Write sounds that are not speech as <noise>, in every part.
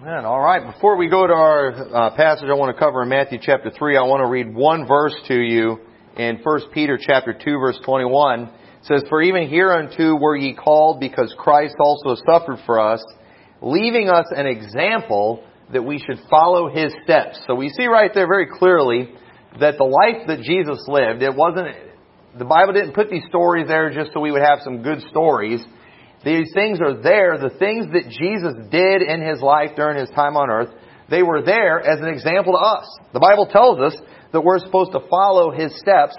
Amen. All right. Before we go to our uh, passage, I want to cover in Matthew chapter three. I want to read one verse to you in 1 Peter chapter two, verse twenty-one. It says, "For even hereunto were ye called, because Christ also suffered for us, leaving us an example that we should follow His steps." So we see right there very clearly that the life that Jesus lived, it wasn't. The Bible didn't put these stories there just so we would have some good stories. These things are there. The things that Jesus did in His life during His time on earth, they were there as an example to us. The Bible tells us that we're supposed to follow His steps.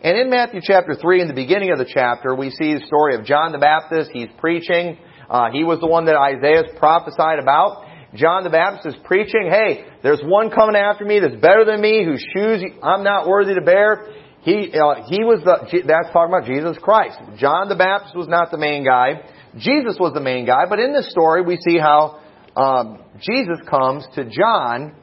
And in Matthew chapter 3, in the beginning of the chapter, we see the story of John the Baptist. He's preaching. Uh, he was the one that Isaiah prophesied about. John the Baptist is preaching, hey, there's one coming after me that's better than me, whose shoes I'm not worthy to bear. He, uh, he was the, that's talking about Jesus Christ. John the Baptist was not the main guy. Jesus was the main guy, but in this story we see how um, Jesus comes to John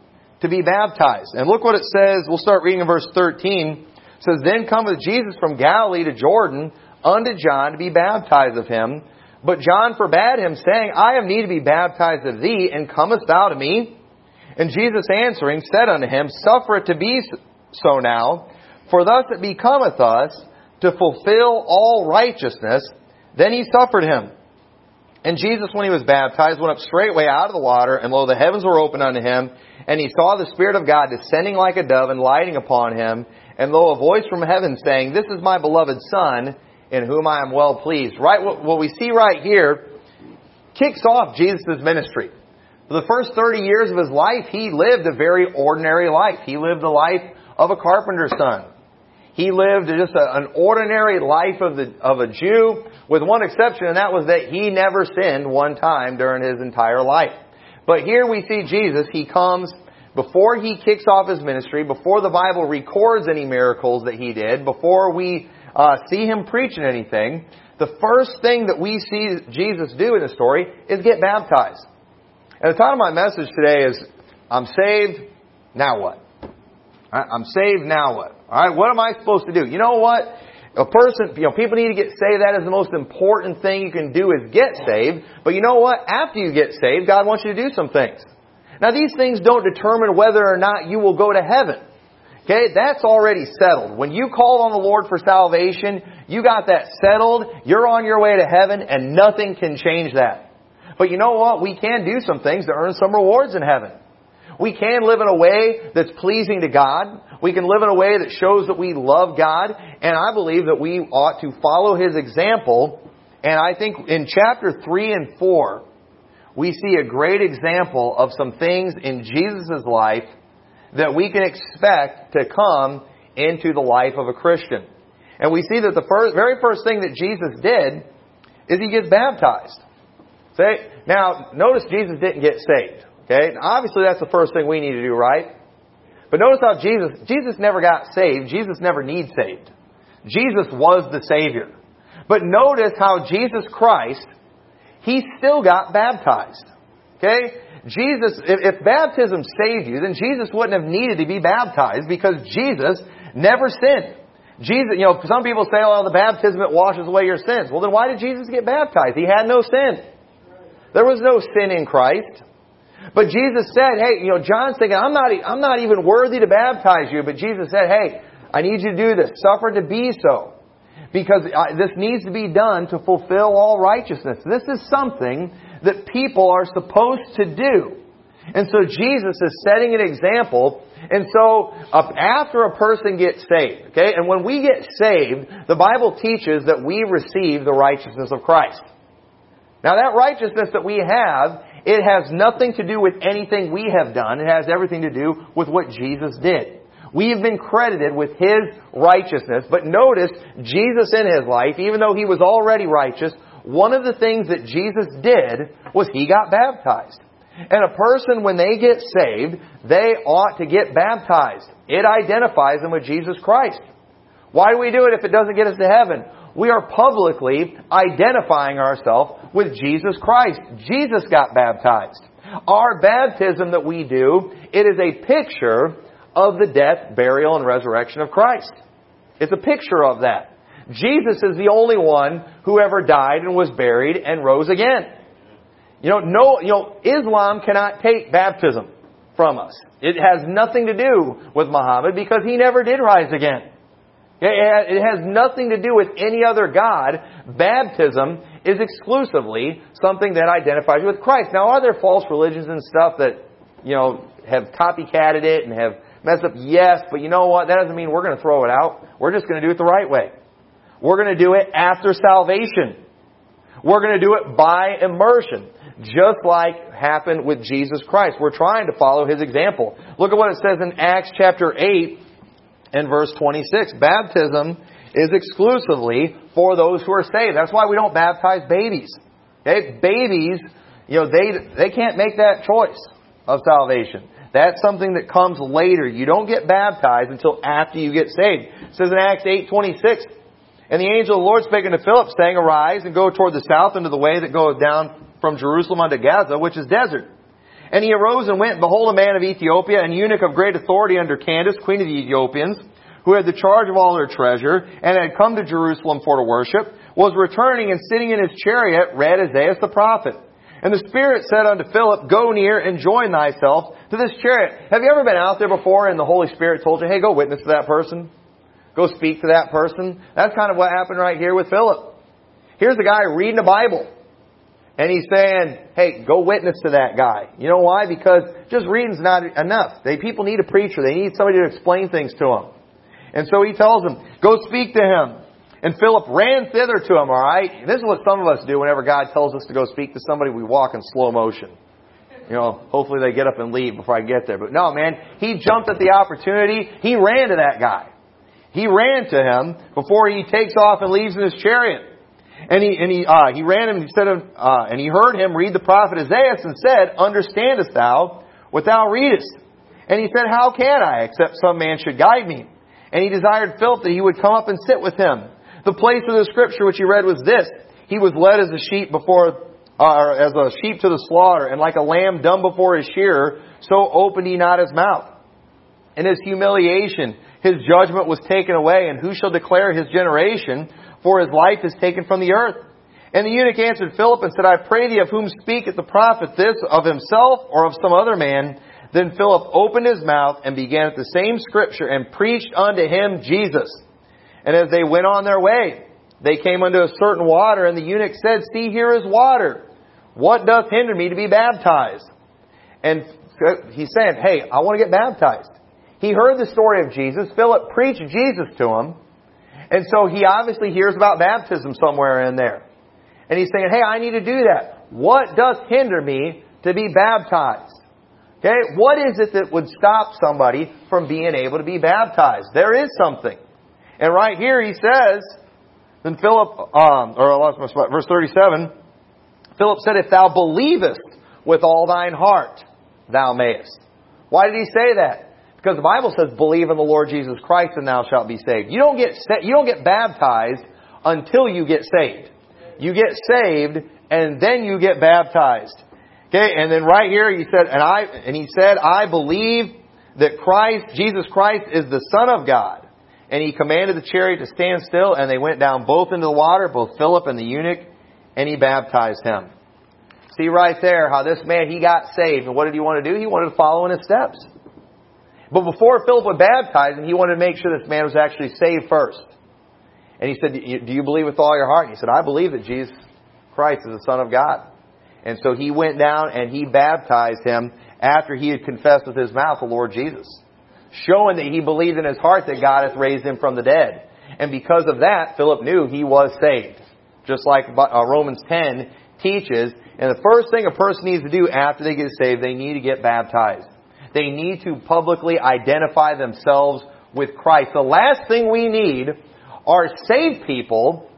to be baptized. And look what it says. We'll start reading in verse 13. It says, Then cometh Jesus from Galilee to Jordan unto John to be baptized of him. But John forbade him, saying, I have need to be baptized of thee, and comest thou to me? And Jesus answering said unto him, Suffer it to be so now, for thus it becometh us to fulfill all righteousness. Then he suffered him. And Jesus, when he was baptized, went up straightway out of the water, and lo, the heavens were opened unto him, and he saw the Spirit of God descending like a dove and lighting upon him, and lo, a voice from heaven saying, This is my beloved Son, in whom I am well pleased. Right, what we see right here kicks off Jesus' ministry. For the first 30 years of his life, he lived a very ordinary life. He lived the life of a carpenter's son. He lived just a, an ordinary life of, the, of a Jew, with one exception, and that was that he never sinned one time during his entire life. But here we see Jesus, he comes before he kicks off his ministry, before the Bible records any miracles that he did, before we uh, see him preaching anything, the first thing that we see Jesus do in the story is get baptized. And the title of my message today is, I'm saved, now what? I'm saved, now what? Alright, what am I supposed to do? You know what? A person, you know, people need to get saved. That is the most important thing you can do is get saved. But you know what? After you get saved, God wants you to do some things. Now these things don't determine whether or not you will go to heaven. Okay, that's already settled. When you call on the Lord for salvation, you got that settled. You're on your way to heaven and nothing can change that. But you know what? We can do some things to earn some rewards in heaven. We can live in a way that's pleasing to God. We can live in a way that shows that we love God. And I believe that we ought to follow His example. And I think in chapter 3 and 4, we see a great example of some things in Jesus' life that we can expect to come into the life of a Christian. And we see that the first, very first thing that Jesus did is He gets baptized. Now, notice Jesus didn't get saved. Okay? Now, obviously that's the first thing we need to do, right? But notice how Jesus, Jesus never got saved. Jesus never needs saved. Jesus was the Savior. But notice how Jesus Christ, He still got baptized. Okay? Jesus, if, if baptism saved you, then Jesus wouldn't have needed to be baptized because Jesus never sinned. Jesus, you know, some people say, oh, the baptism, it washes away your sins. Well, then why did Jesus get baptized? He had no sin. There was no sin in Christ. But Jesus said, hey, you know, John's thinking, I'm not, I'm not even worthy to baptize you. But Jesus said, hey, I need you to do this. Suffer to be so. Because uh, this needs to be done to fulfill all righteousness. This is something that people are supposed to do. And so Jesus is setting an example. And so uh, after a person gets saved, okay, and when we get saved, the Bible teaches that we receive the righteousness of Christ. Now that righteousness that we have, it has nothing to do with anything we have done. It has everything to do with what Jesus did. We have been credited with His righteousness, but notice Jesus in His life, even though He was already righteous, one of the things that Jesus did was He got baptized. And a person, when they get saved, they ought to get baptized. It identifies them with Jesus Christ. Why do we do it if it doesn't get us to heaven? We are publicly identifying ourselves with Jesus Christ. Jesus got baptized. Our baptism that we do, it is a picture of the death, burial, and resurrection of Christ. It's a picture of that. Jesus is the only one who ever died and was buried and rose again. You know, no, you know, Islam cannot take baptism from us. It has nothing to do with Muhammad because he never did rise again. It has nothing to do with any other God. Baptism is exclusively something that identifies you with Christ. Now, are there false religions and stuff that, you know, have copycatted it and have messed up? Yes, but you know what? That doesn't mean we're going to throw it out. We're just going to do it the right way. We're going to do it after salvation. We're going to do it by immersion, just like happened with Jesus Christ. We're trying to follow His example. Look at what it says in Acts chapter 8 and verse 26. Baptism is exclusively for those who are saved. That's why we don't baptize babies. Okay? Babies, you know, they, they can't make that choice of salvation. That's something that comes later. You don't get baptized until after you get saved. It says in Acts 8:26, and the angel of the Lord spake unto Philip, saying, Arise and go toward the south into the way that goeth down from Jerusalem unto Gaza, which is desert. And he arose and went, behold, a man of Ethiopia, an eunuch of great authority under Candace, queen of the Ethiopians, who had the charge of all their treasure, and had come to Jerusalem for to worship, was returning and sitting in his chariot, read Isaiah the prophet. And the Spirit said unto Philip, Go near and join thyself to this chariot. Have you ever been out there before and the Holy Spirit told you, hey, go witness to that person? Go speak to that person? That's kind of what happened right here with Philip. Here's a guy reading the Bible. And he's saying, hey, go witness to that guy. You know why? Because just reading's not enough. They, people need a preacher. They need somebody to explain things to them. And so he tells him, go speak to him. And Philip ran thither to him, alright? This is what some of us do whenever God tells us to go speak to somebody, we walk in slow motion. You know, hopefully they get up and leave before I get there. But no, man, he jumped at the opportunity. He ran to that guy. He ran to him before he takes off and leaves in his chariot. And he, and he, uh, he ran him, he said, uh, and he heard him read the prophet Isaiah and said, Understandest thou what thou readest? And he said, How can I, except some man should guide me? And he desired Philip that he would come up and sit with him. The place of the scripture which he read was this. He was led as a sheep before, uh, as a sheep to the slaughter, and like a lamb dumb before his shearer, so opened he not his mouth. In his humiliation, his judgment was taken away, and who shall declare his generation? For his life is taken from the earth. And the eunuch answered Philip and said, I pray thee, of whom speaketh the prophet this, of himself or of some other man? Then Philip opened his mouth and began at the same scripture and preached unto him Jesus. And as they went on their way, they came unto a certain water, and the eunuch said, See, here is water. What doth hinder me to be baptized? And he's saying, Hey, I want to get baptized. He heard the story of Jesus. Philip preached Jesus to him. And so he obviously hears about baptism somewhere in there. And he's saying, Hey, I need to do that. What does hinder me to be baptized? Okay, what is it that would stop somebody from being able to be baptized? There is something. And right here he says, then Philip, um, or I lost my spot, verse 37, Philip said, If thou believest with all thine heart, thou mayest. Why did he say that? Because the Bible says, believe in the Lord Jesus Christ and thou shalt be saved. You don't get, you don't get baptized until you get saved. You get saved and then you get baptized. Okay, and then right here he said, and I, and he said, I believe that Christ, Jesus Christ is the Son of God. And he commanded the chariot to stand still, and they went down both into the water, both Philip and the eunuch, and he baptized him. See right there how this man, he got saved. And what did he want to do? He wanted to follow in his steps. But before Philip would baptize him, he wanted to make sure this man was actually saved first. And he said, Do you believe with all your heart? And he said, I believe that Jesus Christ is the Son of God. And so he went down and he baptized him after he had confessed with his mouth the Lord Jesus, showing that he believed in his heart that God hath raised him from the dead. And because of that, Philip knew he was saved. Just like uh, Romans 10 teaches. And the first thing a person needs to do after they get saved, they need to get baptized. They need to publicly identify themselves with Christ. The last thing we need are saved people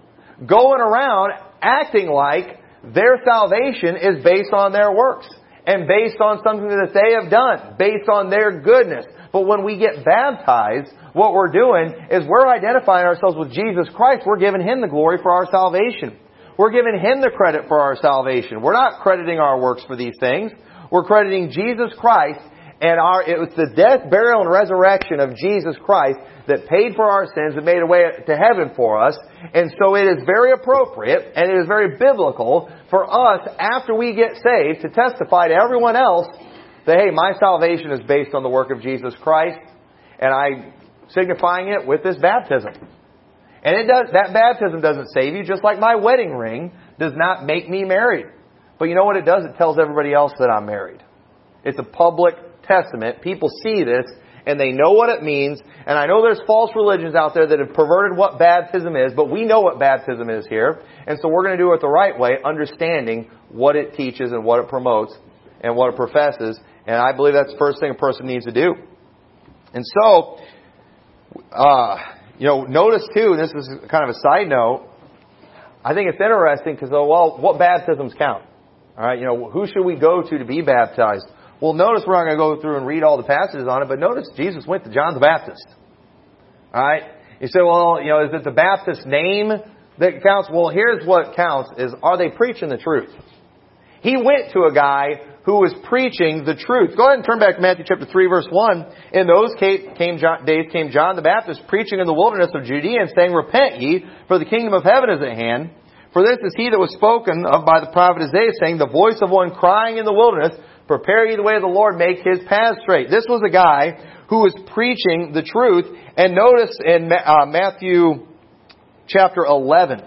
going around acting like their salvation is based on their works and based on something that they have done, based on their goodness. But when we get baptized, what we're doing is we're identifying ourselves with Jesus Christ. We're giving Him the glory for our salvation. We're giving Him the credit for our salvation. We're not crediting our works for these things. We're crediting Jesus Christ and our, it was the death, burial, and resurrection of Jesus Christ that paid for our sins and made a way to heaven for us. And so it is very appropriate and it is very biblical for us, after we get saved, to testify to everyone else that, hey, my salvation is based on the work of Jesus Christ, and I'm signifying it with this baptism. And it does, that baptism doesn't save you, just like my wedding ring does not make me married. But you know what it does? It tells everybody else that I'm married. It's a public testament. People see this and they know what it means. And I know there's false religions out there that have perverted what baptism is, but we know what baptism is here. And so we're going to do it the right way, understanding what it teaches and what it promotes and what it professes. And I believe that's the first thing a person needs to do. And so, uh, you know, notice too, this is kind of a side note, I think it's interesting because, oh, well, what baptisms count? All right, you know, who should we go to to be baptized? Well, notice we're not going to go through and read all the passages on it, but notice Jesus went to John the Baptist. All right? You say, well, you know, is it the Baptist name that counts? Well, here's what counts is are they preaching the truth? He went to a guy who was preaching the truth. Go ahead and turn back to Matthew chapter 3 verse 1. In those came John, days came John the Baptist preaching in the wilderness of Judea and saying, Repent ye, for the kingdom of heaven is at hand. For this is he that was spoken of by the prophet Isaiah, saying, The voice of one crying in the wilderness, Prepare ye the way of the Lord, make his path straight. This was a guy who was preaching the truth. And notice in uh, Matthew chapter 11,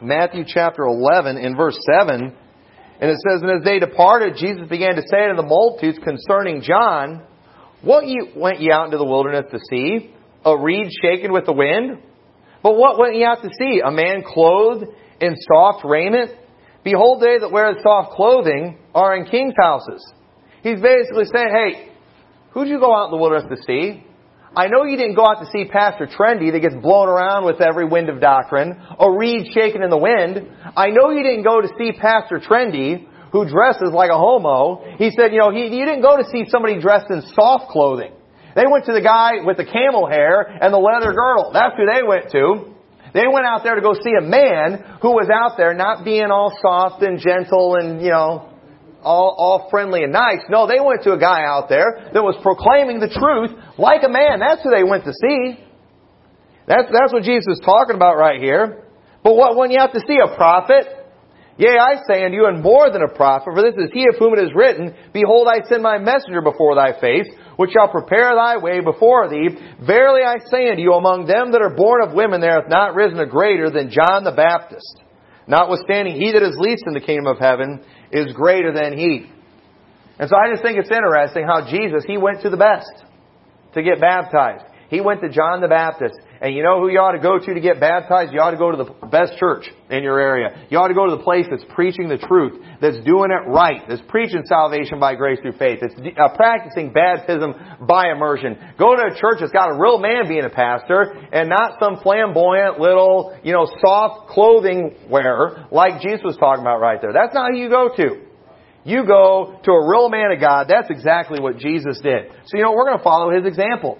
Matthew chapter 11 in verse 7, and it says, And as they departed, Jesus began to say to the multitudes concerning John, What ye, went ye out into the wilderness to see? A reed shaken with the wind? But what went ye out to see? A man clothed in soft raiment? Behold, they that wear soft clothing are in king's houses. He's basically saying, hey, who'd you go out in the wilderness to see? I know you didn't go out to see Pastor Trendy that gets blown around with every wind of doctrine, a reed shaken in the wind. I know you didn't go to see Pastor Trendy who dresses like a homo. He said, you know, he, you didn't go to see somebody dressed in soft clothing. They went to the guy with the camel hair and the leather girdle. That's who they went to. They went out there to go see a man who was out there not being all soft and gentle and, you know, all, all friendly and nice. No, they went to a guy out there that was proclaiming the truth like a man. That's who they went to see. That's, that's what Jesus is talking about right here. But what went you out to see? A prophet? Yea, I say unto you, and more than a prophet, for this is he of whom it is written, Behold, I send my messenger before thy face, which shall prepare thy way before thee. Verily I say unto you, among them that are born of women there hath not risen a greater than John the Baptist. Notwithstanding, he that is least in the kingdom of heaven is greater than he. And so I just think it's interesting how Jesus, he went to the best to get baptized. He went to John the Baptist. And you know who you ought to go to to get baptized? You ought to go to the best church in your area. You ought to go to the place that's preaching the truth, that's doing it right, that's preaching salvation by grace through faith, that's uh, practicing baptism by immersion. Go to a church that's got a real man being a pastor and not some flamboyant little, you know, soft clothing wearer like Jesus was talking about right there. That's not who you go to. You go to a real man of God. That's exactly what Jesus did. So, you know, we're going to follow his example.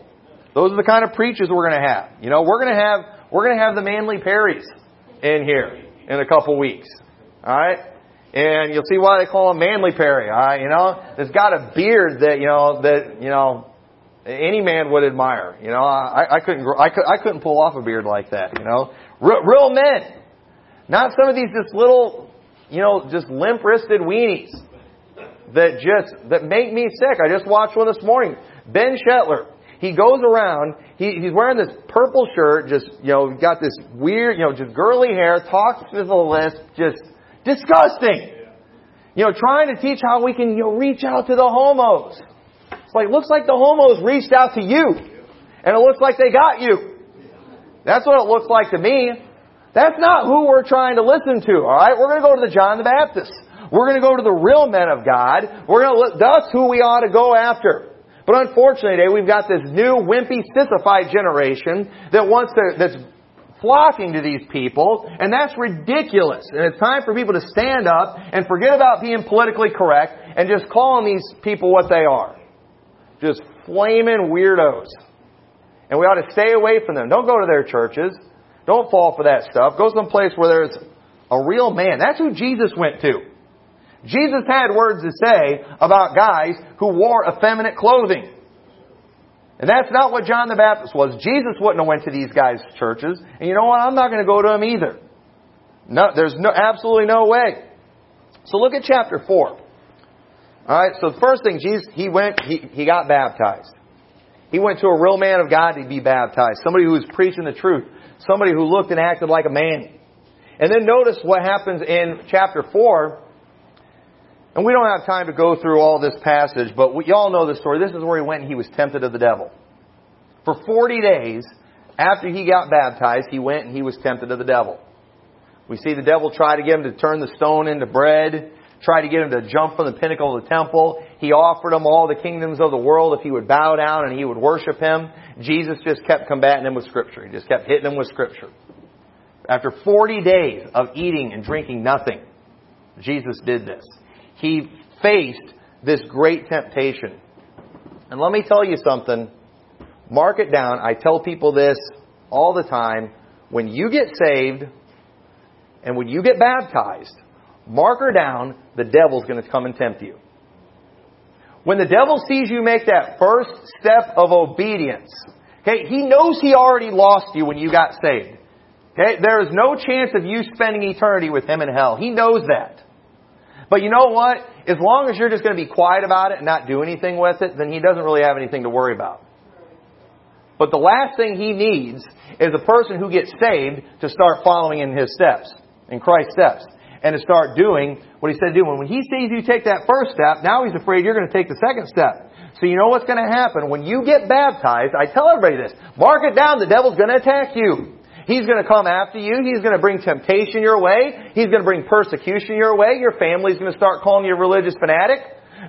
Those are the kind of preachers we're going to have. You know, we're going to have we're going to have the Manly Perrys in here in a couple weeks. All right, and you'll see why they call him Manly Perry. All right, you know, it's got a beard that you know that you know any man would admire. You know, I, I couldn't I, could, I couldn't pull off a beard like that. You know, real, real men, not some of these just little you know just limp wristed weenies that just that make me sick. I just watched one this morning. Ben Shetler he goes around, he, he's wearing this purple shirt, just, you know, got this weird, you know, just girly hair, talks with a lisp, just disgusting. You know, trying to teach how we can, you know, reach out to the homos. It's like, looks like the homos reached out to you. And it looks like they got you. That's what it looks like to me. That's not who we're trying to listen to, alright? We're gonna go to the John the Baptist. We're gonna go to the real men of God. We're gonna, that's who we ought to go after. But unfortunately today we've got this new wimpy sissified generation that wants to, that's flocking to these people, and that's ridiculous. And it's time for people to stand up and forget about being politically correct and just calling these people what they are. Just flaming weirdos. And we ought to stay away from them. Don't go to their churches. Don't fall for that stuff. Go someplace where there's a real man. That's who Jesus went to. Jesus had words to say about guys who wore effeminate clothing. And that's not what John the Baptist was. Jesus wouldn't have went to these guys' churches. And you know what? I'm not going to go to them either. No, there's no, absolutely no way. So look at chapter 4. Alright, so the first thing, Jesus, he went, he, he got baptized. He went to a real man of God to be baptized. Somebody who was preaching the truth. Somebody who looked and acted like a man. And then notice what happens in chapter 4. And we don't have time to go through all this passage, but we, y'all know the story. This is where he went and he was tempted of the devil. For 40 days, after he got baptized, he went and he was tempted of the devil. We see the devil try to get him to turn the stone into bread, try to get him to jump from the pinnacle of the temple. He offered him all the kingdoms of the world if he would bow down and he would worship him. Jesus just kept combating him with scripture. He just kept hitting him with scripture. After 40 days of eating and drinking nothing, Jesus did this he faced this great temptation. And let me tell you something. Mark it down. I tell people this all the time. When you get saved and when you get baptized, mark her down, the devil's going to come and tempt you. When the devil sees you make that first step of obedience, okay, he knows he already lost you when you got saved. Okay, there is no chance of you spending eternity with him in hell. He knows that. But you know what? As long as you're just going to be quiet about it and not do anything with it, then he doesn't really have anything to worry about. But the last thing he needs is a person who gets saved to start following in his steps, in Christ's steps, and to start doing what he said to do. When he sees you take that first step, now he's afraid you're going to take the second step. So you know what's going to happen? When you get baptized, I tell everybody this, mark it down, the devil's going to attack you. He's going to come after you. He's going to bring temptation your way. He's going to bring persecution your way. Your family's going to start calling you a religious fanatic.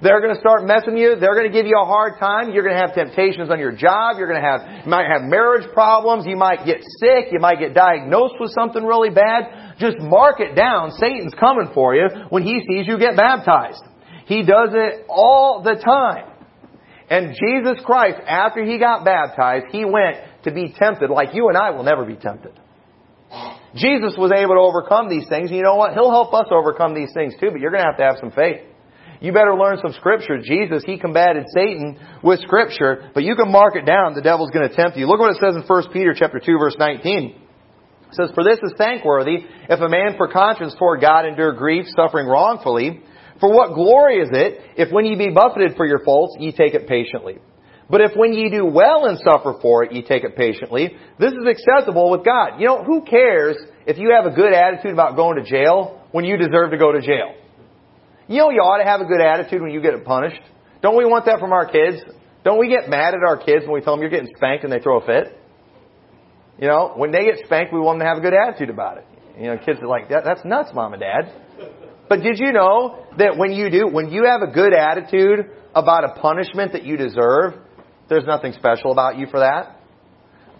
They're going to start messing you. They're going to give you a hard time. You're going to have temptations on your job. You're going to have, you might have marriage problems. You might get sick. You might get diagnosed with something really bad. Just mark it down. Satan's coming for you when he sees you get baptized. He does it all the time. And Jesus Christ, after he got baptized, he went to be tempted like you and I will never be tempted. Jesus was able to overcome these things. And you know what? He'll help us overcome these things too, but you're going to have to have some faith. You better learn some scripture. Jesus, he combated Satan with scripture, but you can mark it down. The devil's going to tempt you. Look what it says in 1 Peter chapter 2 verse 19. It says, For this is thankworthy, if a man for conscience toward God endure grief, suffering wrongfully, for what glory is it, if when ye be buffeted for your faults, ye take it patiently? But if when ye do well and suffer for it, ye take it patiently, this is acceptable with God. You know, who cares if you have a good attitude about going to jail when you deserve to go to jail? You know, you ought to have a good attitude when you get punished. Don't we want that from our kids? Don't we get mad at our kids when we tell them you're getting spanked and they throw a fit? You know, when they get spanked, we want them to have a good attitude about it. You know, kids are like, that, that's nuts, mom and dad. But did you know that when you do, when you have a good attitude about a punishment that you deserve, there's nothing special about you for that.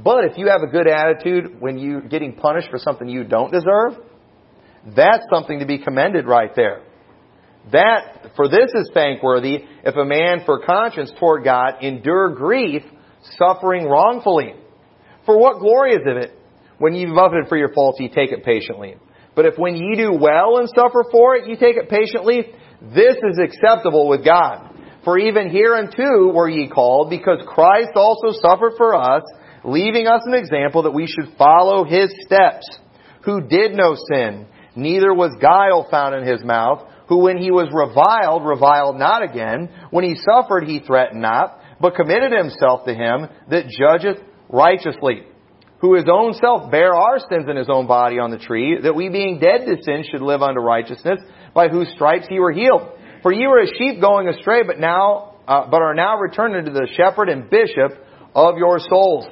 But if you have a good attitude when you're getting punished for something you don't deserve, that's something to be commended right there. That, for this is thankworthy if a man for conscience toward God endure grief, suffering wrongfully. For what glory is it when ye buffeted for your faults, ye take it patiently? But if when ye do well and suffer for it, ye take it patiently, this is acceptable with God. For even hereunto were ye called, because Christ also suffered for us, leaving us an example that we should follow his steps, who did no sin, neither was guile found in his mouth, who when he was reviled, reviled not again, when he suffered, he threatened not, but committed himself to him that judgeth righteously who his own self bare our sins in his own body on the tree, that we being dead to sin should live unto righteousness, by whose stripes ye were healed. For ye were as sheep going astray, but now, uh, but are now returned unto the shepherd and bishop of your souls.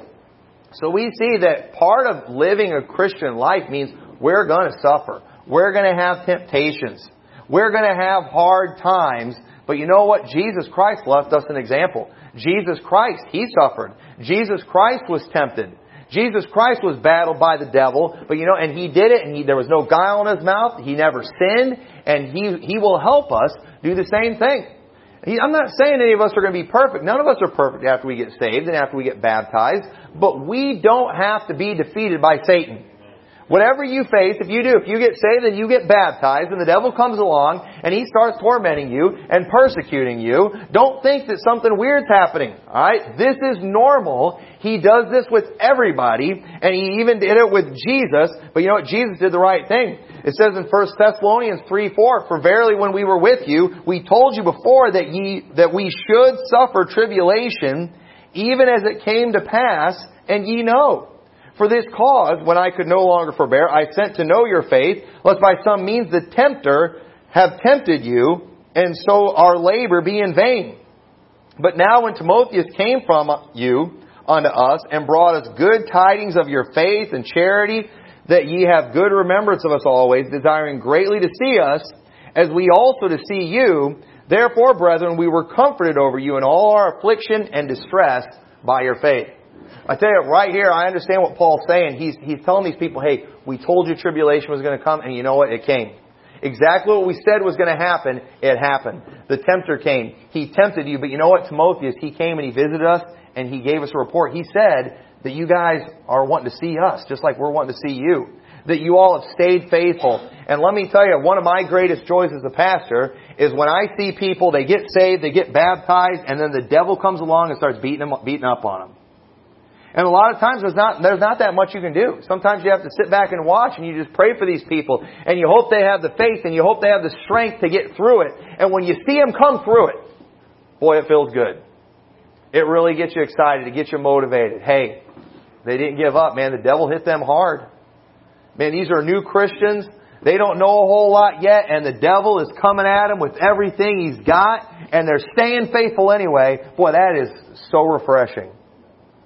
So we see that part of living a Christian life means we're going to suffer. We're going to have temptations. We're going to have hard times. But you know what? Jesus Christ left us an example. Jesus Christ, He suffered. Jesus Christ was tempted. Jesus Christ was battled by the devil, but you know, and he did it, and he, there was no guile in his mouth. He never sinned, and he he will help us do the same thing. I'm not saying any of us are going to be perfect. None of us are perfect after we get saved and after we get baptized, but we don't have to be defeated by Satan. Whatever you face, if you do, if you get saved and you get baptized and the devil comes along and he starts tormenting you and persecuting you, don't think that something weird's happening. Alright? This is normal. He does this with everybody and he even did it with Jesus, but you know what? Jesus did the right thing. It says in 1 Thessalonians 3, 4, For verily when we were with you, we told you before that ye, that we should suffer tribulation, even as it came to pass, and ye know. For this cause, when I could no longer forbear, I sent to know your faith, lest by some means the tempter have tempted you, and so our labor be in vain. But now when Timotheus came from you unto us, and brought us good tidings of your faith and charity, that ye have good remembrance of us always, desiring greatly to see us, as we also to see you, therefore, brethren, we were comforted over you in all our affliction and distress by your faith. I tell you, right here, I understand what Paul's saying. He's, he's telling these people, hey, we told you tribulation was going to come, and you know what? It came. Exactly what we said was going to happen, it happened. The tempter came. He tempted you, but you know what? Timotheus, he came and he visited us, and he gave us a report. He said that you guys are wanting to see us, just like we're wanting to see you. That you all have stayed faithful. And let me tell you, one of my greatest joys as a pastor is when I see people, they get saved, they get baptized, and then the devil comes along and starts beating them, beating up on them. And a lot of times there's not, there's not that much you can do. Sometimes you have to sit back and watch and you just pray for these people and you hope they have the faith and you hope they have the strength to get through it. And when you see them come through it, boy, it feels good. It really gets you excited. It gets you motivated. Hey, they didn't give up, man. The devil hit them hard. Man, these are new Christians. They don't know a whole lot yet, and the devil is coming at them with everything he's got, and they're staying faithful anyway. Boy, that is so refreshing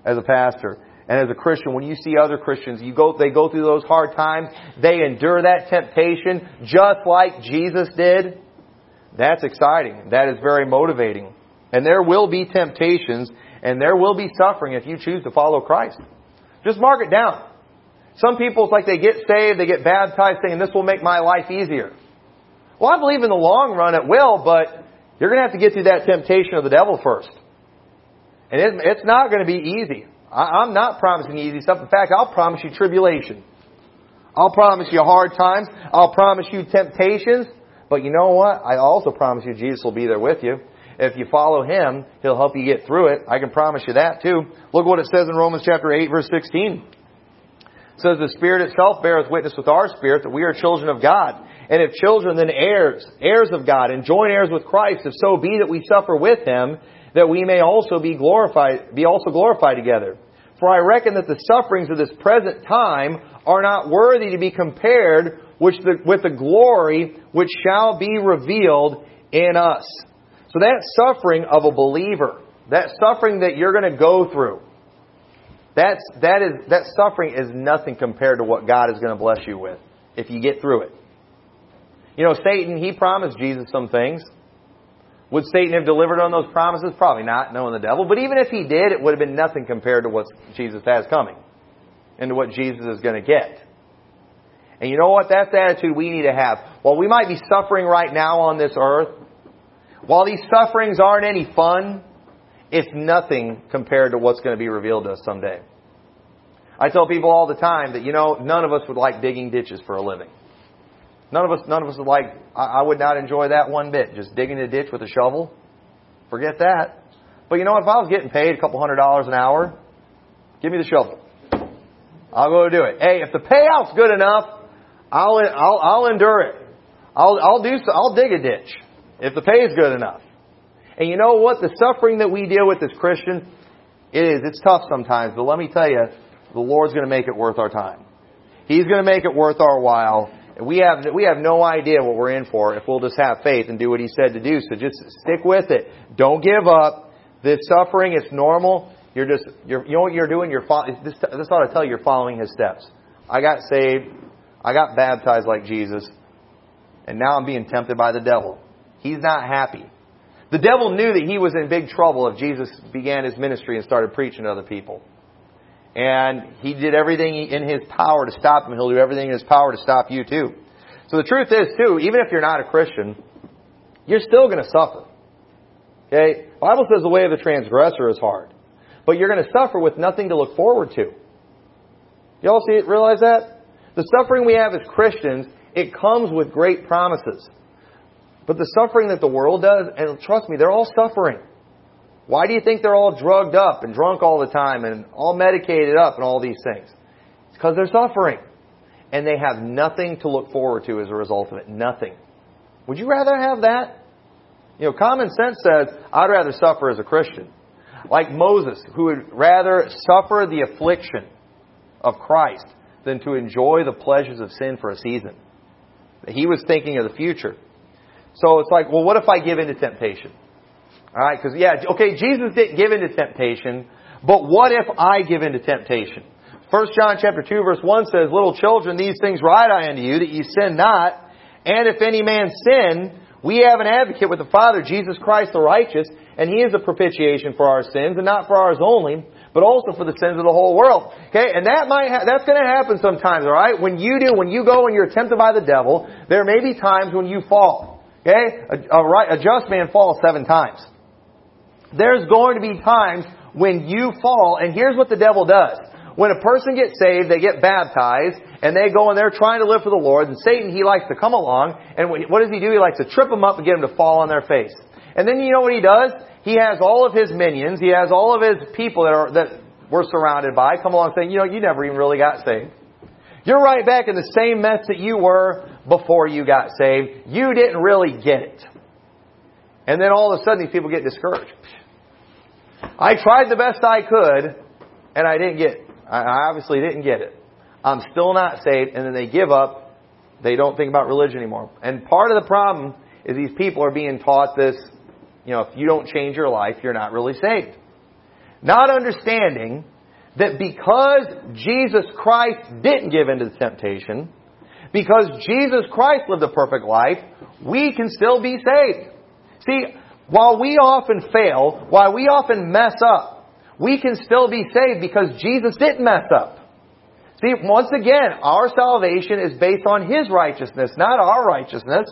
as a pastor and as a Christian, when you see other Christians, you go, they go through those hard times, they endure that temptation just like Jesus did. That's exciting. That is very motivating. And there will be temptations and there will be suffering if you choose to follow Christ. Just mark it down. Some people, it's like they get saved, they get baptized thinking this will make my life easier. Well, I believe in the long run it will, but you're going to have to get through that temptation of the devil first. And it, it's not going to be easy. I, I'm not promising easy stuff. In fact, I'll promise you tribulation. I'll promise you hard times. I'll promise you temptations. But you know what? I also promise you Jesus will be there with you. If you follow Him, He'll help you get through it. I can promise you that too. Look what it says in Romans chapter 8 verse 16. It says, the Spirit itself beareth witness with our spirit that we are children of God. And if children, then heirs, heirs of God, and joint heirs with Christ, if so be that we suffer with Him, that we may also be glorified, be also glorified together. For I reckon that the sufferings of this present time are not worthy to be compared with the, with the glory which shall be revealed in us. So that suffering of a believer, that suffering that you're going to go through, that's, that, is, that suffering is nothing compared to what God is going to bless you with if you get through it. You know, Satan, he promised Jesus some things. Would Satan have delivered on those promises? Probably not, knowing the devil. But even if he did, it would have been nothing compared to what Jesus has coming and to what Jesus is going to get. And you know what? That's the attitude we need to have. While we might be suffering right now on this earth, while these sufferings aren't any fun, it's nothing compared to what's going to be revealed to us someday. I tell people all the time that, you know, none of us would like digging ditches for a living. None of us, none of us would like, I, I would not enjoy that one bit. Just digging a ditch with a shovel. Forget that. But you know, if I was getting paid a couple hundred dollars an hour, give me the shovel. I'll go do it. Hey, if the payout's good enough, I'll, I'll, I'll endure it. I'll, I'll do, so, I'll dig a ditch. If the pay is good enough. And you know what? The suffering that we deal with as Christians, it is, it's tough sometimes, but let me tell you, the Lord's going to make it worth our time. He's going to make it worth our while. We have, we have no idea what we're in for if we'll just have faith and do what He said to do. So just stick with it. Don't give up. This suffering, it's normal. You're just, you're, you know what you're doing? You're this, this ought to tell you you're following His steps. I got saved. I got baptized like Jesus. And now I'm being tempted by the devil. He's not happy. The devil knew that he was in big trouble if Jesus began his ministry and started preaching to other people. And he did everything in his power to stop him. He'll do everything in his power to stop you too. So the truth is too, even if you're not a Christian, you're still going to suffer. Okay? The Bible says the way of the transgressor is hard. But you're going to suffer with nothing to look forward to. You all see it, realize that? The suffering we have as Christians, it comes with great promises. But the suffering that the world does, and trust me, they're all suffering. Why do you think they're all drugged up and drunk all the time and all medicated up and all these things? It's because they're suffering. And they have nothing to look forward to as a result of it. Nothing. Would you rather have that? You know, common sense says, I'd rather suffer as a Christian. Like Moses, who would rather suffer the affliction of Christ than to enjoy the pleasures of sin for a season. He was thinking of the future. So it's like, well, what if I give in to temptation? Alright, because yeah, okay, Jesus didn't give in to temptation, but what if I give in to temptation? 1 John chapter 2 verse 1 says, Little children, these things write I unto you, that ye sin not. And if any man sin, we have an advocate with the Father, Jesus Christ the righteous, and He is a propitiation for our sins, and not for ours only, but also for the sins of the whole world. Okay, and that might ha- that's going to happen sometimes. All right, when you do, when you go and you're tempted by the devil, there may be times when you fall. Okay, a, a, right, a just man falls seven times. There's going to be times when you fall, and here's what the devil does. When a person gets saved, they get baptized, and they go and they're trying to live for the Lord, and Satan, he likes to come along, and what does he do? He likes to trip them up and get them to fall on their face. And then you know what he does? He has all of his minions, he has all of his people that are, that we're surrounded by come along saying, you know, you never even really got saved. You're right back in the same mess that you were before you got saved. You didn't really get it. And then all of a sudden these people get discouraged. I tried the best I could, and I didn't get it. I obviously didn't get it. I'm still not saved, and then they give up. They don't think about religion anymore. And part of the problem is these people are being taught this, you know, if you don't change your life, you're not really saved. Not understanding that because Jesus Christ didn't give in to the temptation, because Jesus Christ lived a perfect life, we can still be saved. See, while we often fail, while we often mess up, we can still be saved because Jesus didn't mess up. See, once again, our salvation is based on His righteousness, not our righteousness.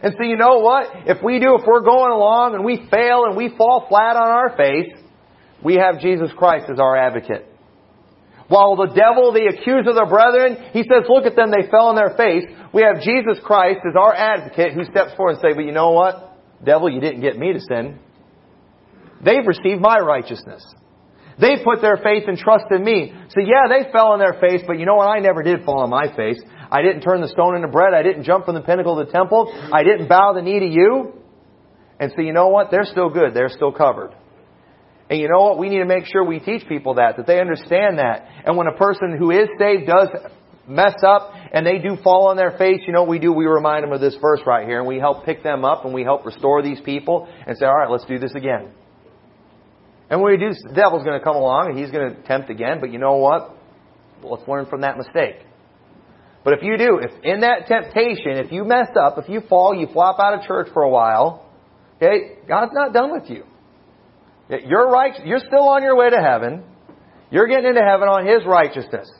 And so you know what? If we do, if we're going along and we fail and we fall flat on our face, we have Jesus Christ as our advocate. While the devil, the accuser of the brethren, he says, look at them, they fell on their face. We have Jesus Christ as our advocate who steps forward and says, but you know what? Devil, you didn't get me to sin. They've received my righteousness. They put their faith and trust in me. So yeah, they fell on their face, but you know what? I never did fall on my face. I didn't turn the stone into bread. I didn't jump from the pinnacle of the temple. I didn't bow the knee to you. And so you know what? They're still good. They're still covered. And you know what? We need to make sure we teach people that, that they understand that. And when a person who is saved does mess up and they do fall on their face, you know what we do? We remind them of this verse right here and we help pick them up and we help restore these people and say, alright, let's do this again. And when we do, the devil's going to come along and he's going to tempt again, but you know what? Let's learn from that mistake. But if you do, if in that temptation, if you mess up, if you fall, you flop out of church for a while, okay, God's not done with you. You're right, you're still on your way to heaven. You're getting into heaven on His righteousness.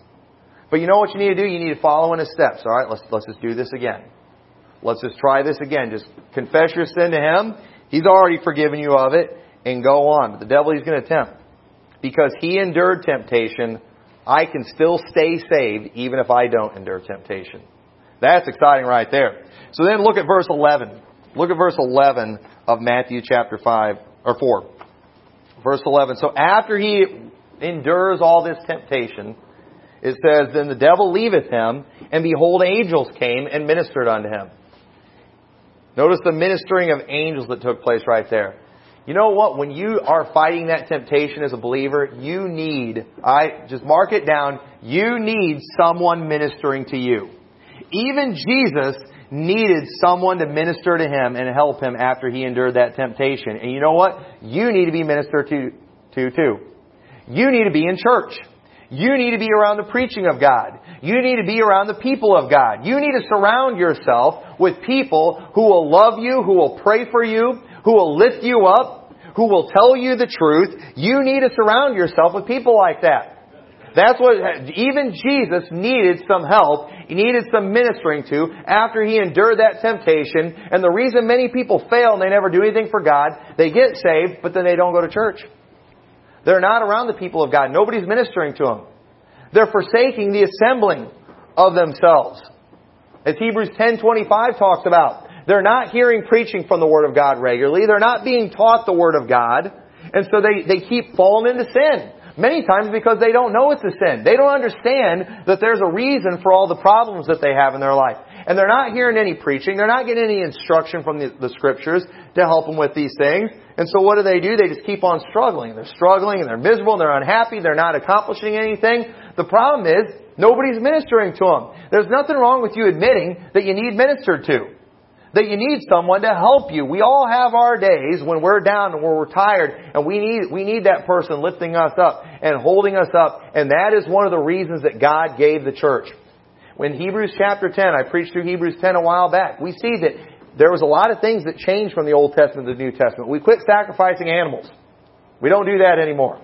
But you know what you need to do? You need to follow in His steps. All right, let's, let's just do this again. Let's just try this again. Just confess your sin to Him. He's already forgiven you of it and go on. But the devil, he's going to tempt. Because he endured temptation, I can still stay saved even if I don't endure temptation. That's exciting right there. So then look at verse 11. Look at verse 11 of Matthew chapter 5, or 4. Verse 11. So after he endures all this temptation, it says, Then the devil leaveth him, and behold, angels came and ministered unto him. Notice the ministering of angels that took place right there. You know what? When you are fighting that temptation as a believer, you need, I just mark it down, you need someone ministering to you. Even Jesus needed someone to minister to him and help him after he endured that temptation. And you know what? You need to be ministered to, to too. You need to be in church. You need to be around the preaching of God. You need to be around the people of God. You need to surround yourself with people who will love you, who will pray for you, who will lift you up, who will tell you the truth. You need to surround yourself with people like that. That's what, even Jesus needed some help. He needed some ministering to after he endured that temptation. And the reason many people fail and they never do anything for God, they get saved, but then they don't go to church. They're not around the people of God. Nobody's ministering to them. They're forsaking the assembling of themselves. As Hebrews 10:25 talks about, they're not hearing preaching from the Word of God regularly. They're not being taught the Word of God. And so they, they keep falling into sin. Many times because they don't know it's a sin. They don't understand that there's a reason for all the problems that they have in their life. And they're not hearing any preaching. They're not getting any instruction from the, the scriptures to help them with these things. And so what do they do? They just keep on struggling. They're struggling and they're miserable and they're unhappy. They're not accomplishing anything. The problem is nobody's ministering to them. There's nothing wrong with you admitting that you need ministered to that you need someone to help you. We all have our days when we're down and we're tired and we need, we need that person lifting us up and holding us up. And that is one of the reasons that God gave the church. When Hebrews chapter 10, I preached through Hebrews 10 a while back, we see that there was a lot of things that changed from the Old Testament to the New Testament. We quit sacrificing animals. We don't do that anymore.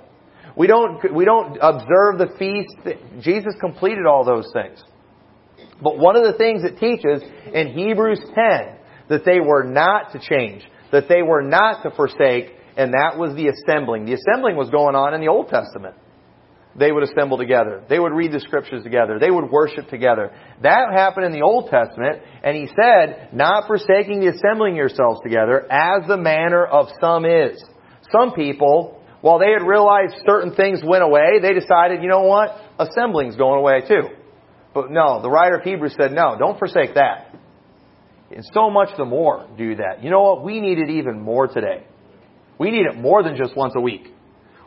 We don't, we don't observe the feast. Jesus completed all those things. But one of the things it teaches in Hebrews 10 that they were not to change, that they were not to forsake, and that was the assembling. The assembling was going on in the Old Testament. They would assemble together. They would read the scriptures together. They would worship together. That happened in the Old Testament, and he said, not forsaking the assembling yourselves together, as the manner of some is. Some people, while they had realized certain things went away, they decided, you know what? Assembling's going away too. But no, the writer of Hebrews said, no, don't forsake that. And so much the more do that. You know what? We need it even more today. We need it more than just once a week.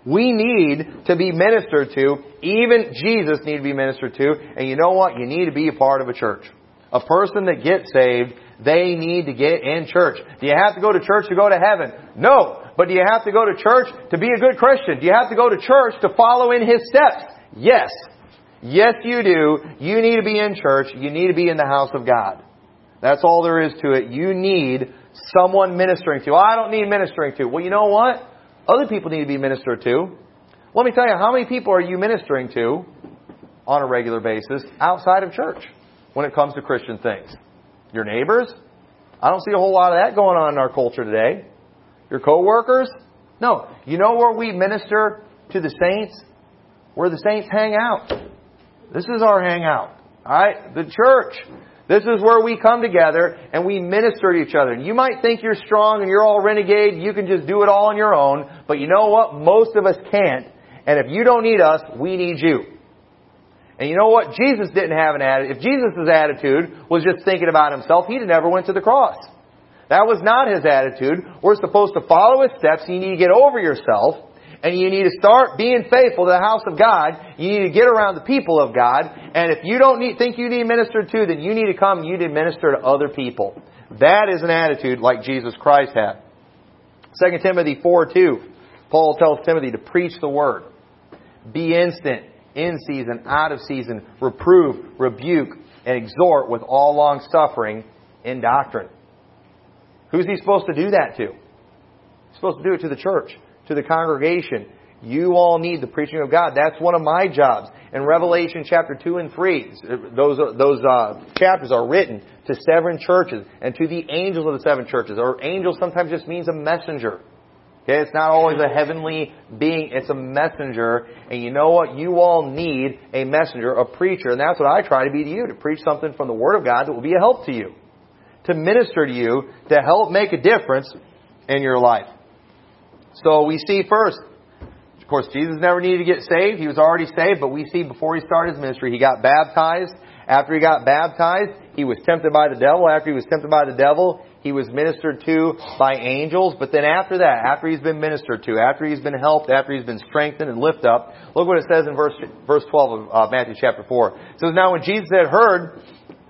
We need to be ministered to. Even Jesus need to be ministered to. And you know what? You need to be a part of a church. A person that gets saved, they need to get in church. Do you have to go to church to go to heaven? No. But do you have to go to church to be a good Christian? Do you have to go to church to follow in His steps? Yes. Yes, you do. You need to be in church. You need to be in the house of God. That's all there is to it. You need someone ministering to. I don't need ministering to. Well, you know what? Other people need to be ministered to. Let me tell you, how many people are you ministering to on a regular basis outside of church when it comes to Christian things? Your neighbors? I don't see a whole lot of that going on in our culture today. Your coworkers? No. You know where we minister to the saints? Where the saints hang out. This is our hangout. Alright? The church. This is where we come together and we minister to each other. And you might think you're strong and you're all renegade, you can just do it all on your own, but you know what? Most of us can't. And if you don't need us, we need you. And you know what? Jesus didn't have an attitude. If Jesus' attitude was just thinking about himself, he'd never went to the cross. That was not his attitude. We're supposed to follow his steps. You need to get over yourself and you need to start being faithful to the house of God. You need to get around the people of God. And if you don't need, think you need ministered to, then you need to come and you need to minister to other people. That is an attitude like Jesus Christ had. 2 Timothy 4 2. Paul tells Timothy to preach the word. Be instant, in season, out of season, reprove, rebuke, and exhort with all long suffering in doctrine. Who's he supposed to do that to? He's supposed to do it to the church to the congregation. You all need the preaching of God. That's one of my jobs. In Revelation chapter 2 and 3, those, those uh, chapters are written to seven churches and to the angels of the seven churches. Or angel sometimes just means a messenger. Okay, it's not always a heavenly being, it's a messenger. And you know what? You all need a messenger, a preacher. And that's what I try to be to you, to preach something from the Word of God that will be a help to you. To minister to you, to help make a difference in your life. So we see first, of course, Jesus never needed to get saved. He was already saved, but we see before he started his ministry, he got baptized. After he got baptized, he was tempted by the devil. After he was tempted by the devil, he was ministered to by angels. But then after that, after he's been ministered to, after he's been helped, after he's been strengthened and lifted up, look what it says in verse, verse 12 of uh, Matthew chapter 4. It says, Now when Jesus had heard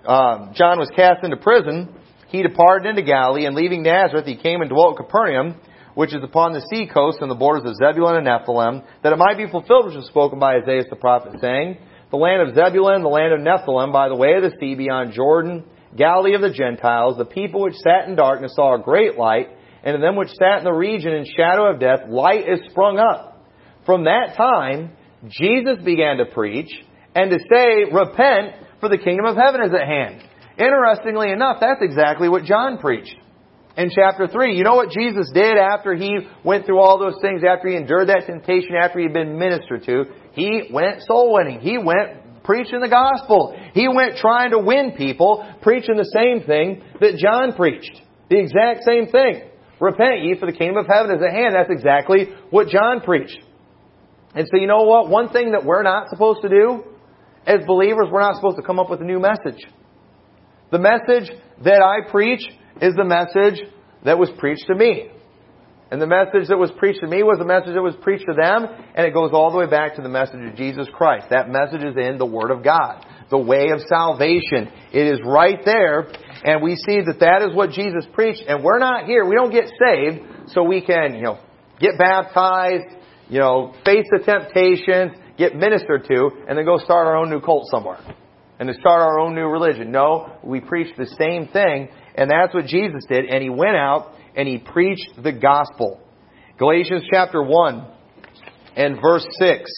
um, John was cast into prison, he departed into Galilee, and leaving Nazareth, he came and dwelt in Capernaum, which is upon the sea coast and the borders of Zebulun and Nephthalim, that it might be fulfilled which was spoken by Isaiah the prophet, saying, The land of Zebulun, the land of Nephthalim, by the way of the sea beyond Jordan, Galilee of the Gentiles, the people which sat in darkness saw a great light, and to them which sat in the region in shadow of death, light is sprung up. From that time, Jesus began to preach and to say, Repent, for the kingdom of heaven is at hand. Interestingly enough, that's exactly what John preached in chapter 3. You know what Jesus did after he went through all those things, after he endured that temptation, after he had been ministered to? He went soul winning. He went preaching the gospel. He went trying to win people, preaching the same thing that John preached. The exact same thing. Repent ye for the kingdom of heaven is at hand. That's exactly what John preached. And so you know what? One thing that we're not supposed to do as believers, we're not supposed to come up with a new message. The message that I preach is the message that was preached to me. And the message that was preached to me was the message that was preached to them, and it goes all the way back to the message of Jesus Christ. That message is in the Word of God. The way of salvation. It is right there, and we see that that is what Jesus preached, and we're not here. We don't get saved so we can, you know, get baptized, you know, face the temptations, get ministered to, and then go start our own new cult somewhere. And to start our own new religion. No, we preach the same thing, and that's what Jesus did, and he went out and he preached the gospel. Galatians chapter 1 and verse 6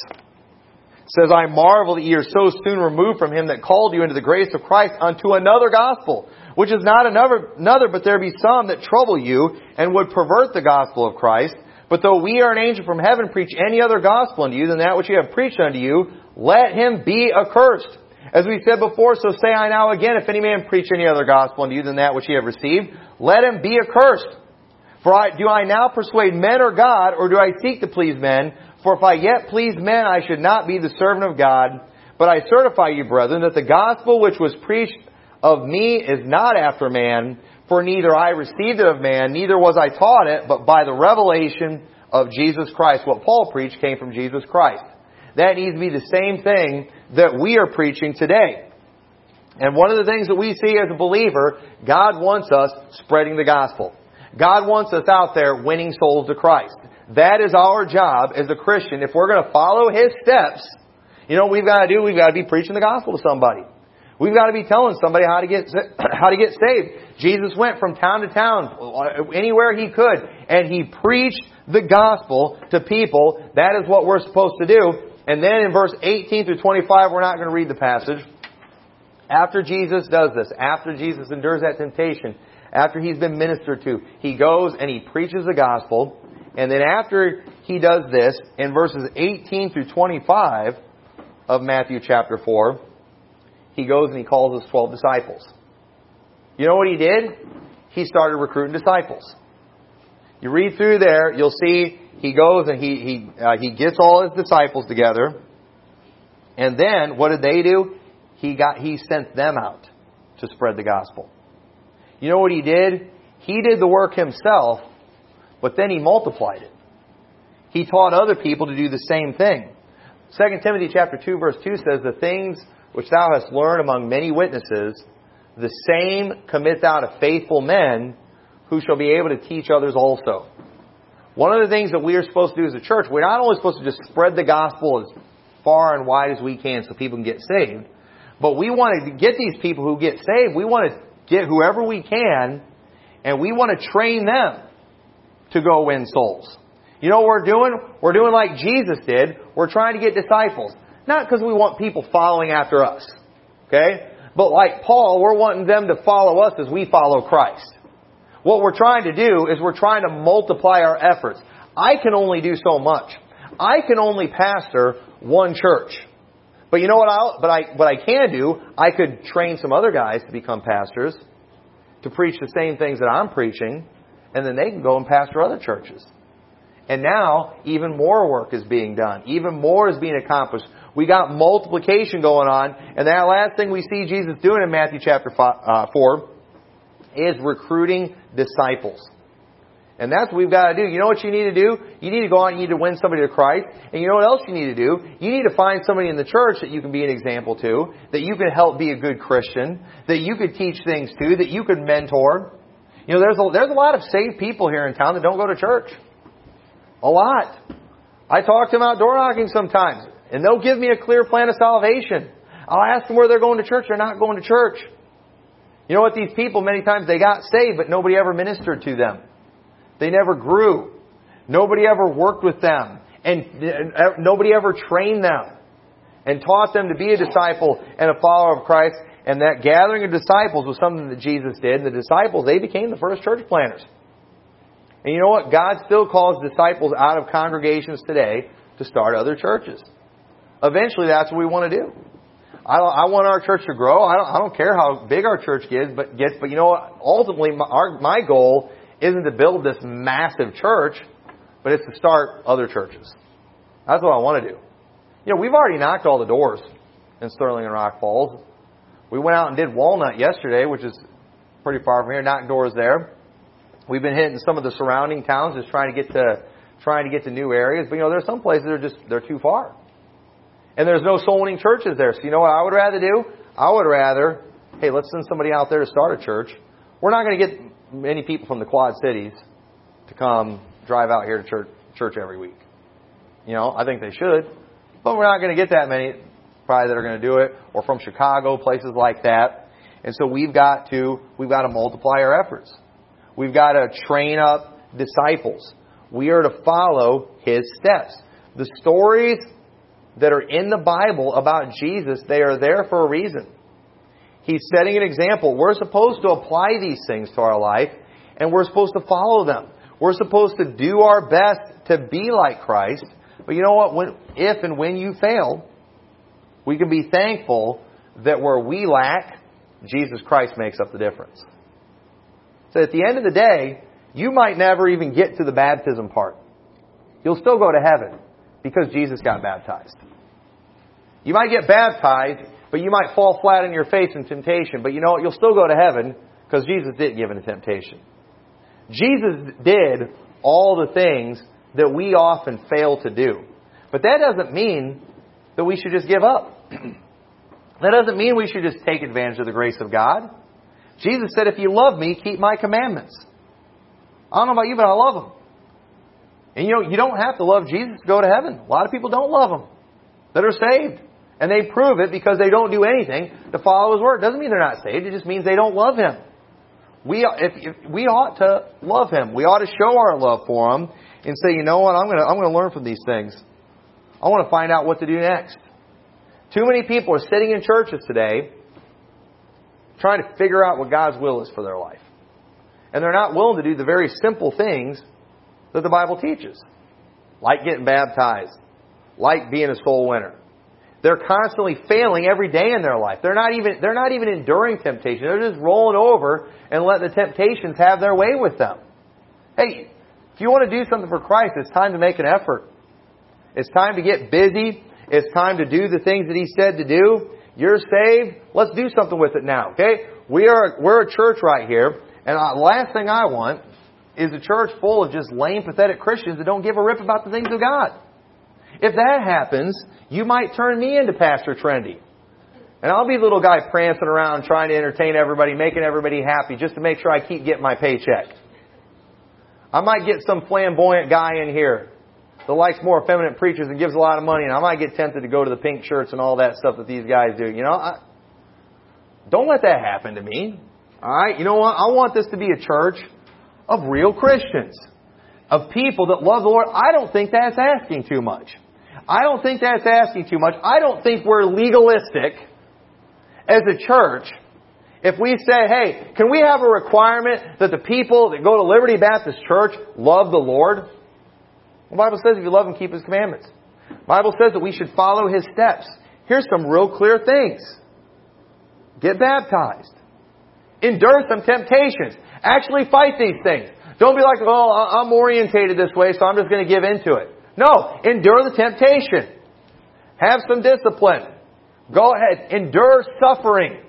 says, I marvel that ye are so soon removed from him that called you into the grace of Christ unto another gospel, which is not another, another but there be some that trouble you and would pervert the gospel of Christ. But though we are an angel from heaven preach any other gospel unto you than that which we have preached unto you, let him be accursed. As we said before, so say I now again, if any man preach any other gospel unto you than that which ye have received, let him be accursed. For I, do I now persuade men or God, or do I seek to please men? For if I yet please men, I should not be the servant of God. But I certify you, brethren, that the gospel which was preached of me is not after man, for neither I received it of man, neither was I taught it, but by the revelation of Jesus Christ. What Paul preached came from Jesus Christ. That needs to be the same thing that we are preaching today. And one of the things that we see as a believer, God wants us spreading the gospel. God wants us out there winning souls to Christ. That is our job as a Christian. If we're going to follow His steps, you know what we've got to do? We've got to be preaching the gospel to somebody. We've got to be telling somebody how to get <clears throat> how to get saved. Jesus went from town to town, anywhere he could, and he preached the gospel to people. That is what we're supposed to do. And then in verse 18 through 25, we're not going to read the passage. After Jesus does this, after Jesus endures that temptation, after he's been ministered to, he goes and he preaches the gospel. And then after he does this, in verses 18 through 25 of Matthew chapter 4, he goes and he calls his 12 disciples. You know what he did? He started recruiting disciples. You read through there, you'll see he goes and he, he, uh, he gets all his disciples together. And then, what did they do? He got, he sent them out to spread the gospel. You know what he did? He did the work himself, but then he multiplied it. He taught other people to do the same thing. 2 Timothy chapter 2 verse 2 says, The things which thou hast learned among many witnesses, the same commit thou to faithful men who shall be able to teach others also. One of the things that we are supposed to do as a church, we're not only supposed to just spread the gospel as far and wide as we can so people can get saved, but we want to get these people who get saved, we want to get whoever we can, and we want to train them to go win souls. You know what we're doing? We're doing like Jesus did. We're trying to get disciples. Not because we want people following after us. Okay? But like Paul, we're wanting them to follow us as we follow Christ. What we're trying to do is we're trying to multiply our efforts. I can only do so much. I can only pastor one church. But you know what I but I what I can do, I could train some other guys to become pastors to preach the same things that I'm preaching, and then they can go and pastor other churches. And now even more work is being done. Even more is being accomplished. We got multiplication going on, and that last thing we see Jesus doing in Matthew chapter uh, 4 is recruiting disciples. And that's what we've got to do. You know what you need to do? You need to go out and you need to win somebody to Christ. And you know what else you need to do? You need to find somebody in the church that you can be an example to, that you can help be a good Christian, that you could teach things to, that you could mentor. You know, there's a, there's a lot of saved people here in town that don't go to church. A lot. I talk to them out door knocking sometimes, and they'll give me a clear plan of salvation. I'll ask them where they're going to church. They're not going to church. You know what? These people, many times, they got saved, but nobody ever ministered to them. They never grew. Nobody ever worked with them. And uh, nobody ever trained them and taught them to be a disciple and a follower of Christ. And that gathering of disciples was something that Jesus did. And the disciples, they became the first church planters. And you know what? God still calls disciples out of congregations today to start other churches. Eventually, that's what we want to do. I, I want our church to grow. I don't, I don't care how big our church gets, but gets. But you know what? Ultimately, my, our, my goal isn't to build this massive church, but it's to start other churches. That's what I want to do. You know, we've already knocked all the doors in Sterling and Rock Falls. We went out and did Walnut yesterday, which is pretty far from here. Knocked doors there. We've been hitting some of the surrounding towns, just trying to get to trying to get to new areas. But you know, there's some places that are just they're too far, and there's no soul winning churches there. So you know what I would rather do? I would rather, hey, let's send somebody out there to start a church. We're not going to get many people from the Quad Cities to come drive out here to church, church every week. You know, I think they should, but we're not going to get that many probably that are going to do it, or from Chicago, places like that. And so we've got to we've got to multiply our efforts. We've got to train up disciples. We are to follow his steps. The stories that are in the Bible about Jesus, they are there for a reason. He's setting an example. We're supposed to apply these things to our life, and we're supposed to follow them. We're supposed to do our best to be like Christ. But you know what? When, if and when you fail, we can be thankful that where we lack, Jesus Christ makes up the difference. So at the end of the day, you might never even get to the baptism part. You'll still go to heaven because Jesus got baptized. You might get baptized, but you might fall flat on your face in temptation. But you know what? You'll still go to heaven because Jesus didn't give in to temptation. Jesus did all the things that we often fail to do. But that doesn't mean that we should just give up. <clears throat> that doesn't mean we should just take advantage of the grace of God. Jesus said, if you love me, keep my commandments. I don't know about you, but I love him. And you know, you don't have to love Jesus to go to heaven. A lot of people don't love him that are saved. And they prove it because they don't do anything to follow his word. Doesn't mean they're not saved. It just means they don't love him. We, if, if, we ought to love him. We ought to show our love for him and say, you know what, I'm going to, I'm going to learn from these things. I want to find out what to do next. Too many people are sitting in churches today trying to figure out what God's will is for their life. And they're not willing to do the very simple things that the Bible teaches, like getting baptized, like being a soul winner. They're constantly failing every day in their life. They're not even they're not even enduring temptation. They're just rolling over and letting the temptations have their way with them. Hey, if you want to do something for Christ, it's time to make an effort. It's time to get busy. It's time to do the things that He said to do. You're saved. Let's do something with it now. Okay? We are we're a church right here, and the last thing I want is a church full of just lame, pathetic Christians that don't give a rip about the things of God. If that happens, you might turn me into Pastor Trendy. And I'll be the little guy prancing around trying to entertain everybody, making everybody happy just to make sure I keep getting my paycheck. I might get some flamboyant guy in here that likes more effeminate preachers and gives a lot of money, and I might get tempted to go to the pink shirts and all that stuff that these guys do. You know, I, don't let that happen to me. All right, you know what? I want this to be a church of real Christians, of people that love the Lord. I don't think that's asking too much. I don't think that's asking too much. I don't think we're legalistic as a church if we say, hey, can we have a requirement that the people that go to Liberty Baptist Church love the Lord? The Bible says if you love Him, keep His commandments. The Bible says that we should follow His steps. Here's some real clear things. Get baptized. Endure some temptations. Actually fight these things. Don't be like, oh, well, I'm orientated this way, so I'm just going to give into it. No, endure the temptation. Have some discipline. Go ahead, endure suffering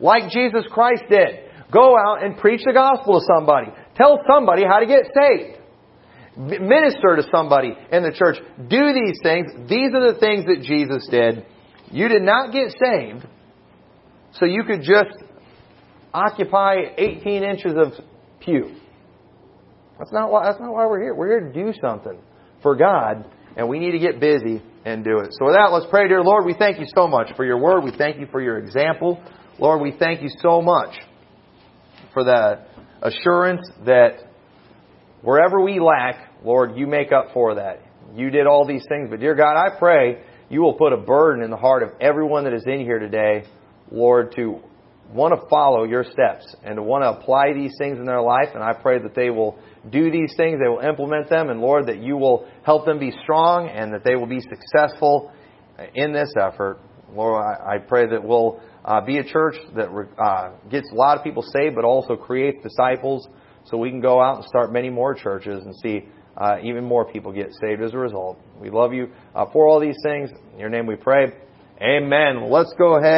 like Jesus Christ did. Go out and preach the gospel to somebody. Tell somebody how to get saved. Minister to somebody in the church. Do these things. These are the things that Jesus did. You did not get saved so you could just occupy 18 inches of pew. That's not why, that's not why we're here. We're here to do something for God, and we need to get busy and do it. So with that, let's pray, dear Lord. We thank you so much for your word. We thank you for your example. Lord, we thank you so much for the assurance that wherever we lack, Lord, you make up for that. You did all these things. But dear God, I pray you will put a burden in the heart of everyone that is in here today, Lord, to want to follow your steps and to want to apply these things in their life. And I pray that they will do these things, they will implement them, and Lord, that you will help them be strong and that they will be successful in this effort. Lord, I, pray that we'll uh, be a church that uh, gets a lot of people saved, but also creates disciples so we can go out and start many more churches and see uh, even more people get saved as a result. We love you uh, for all these things. In your name we pray. Amen. Let's go ahead.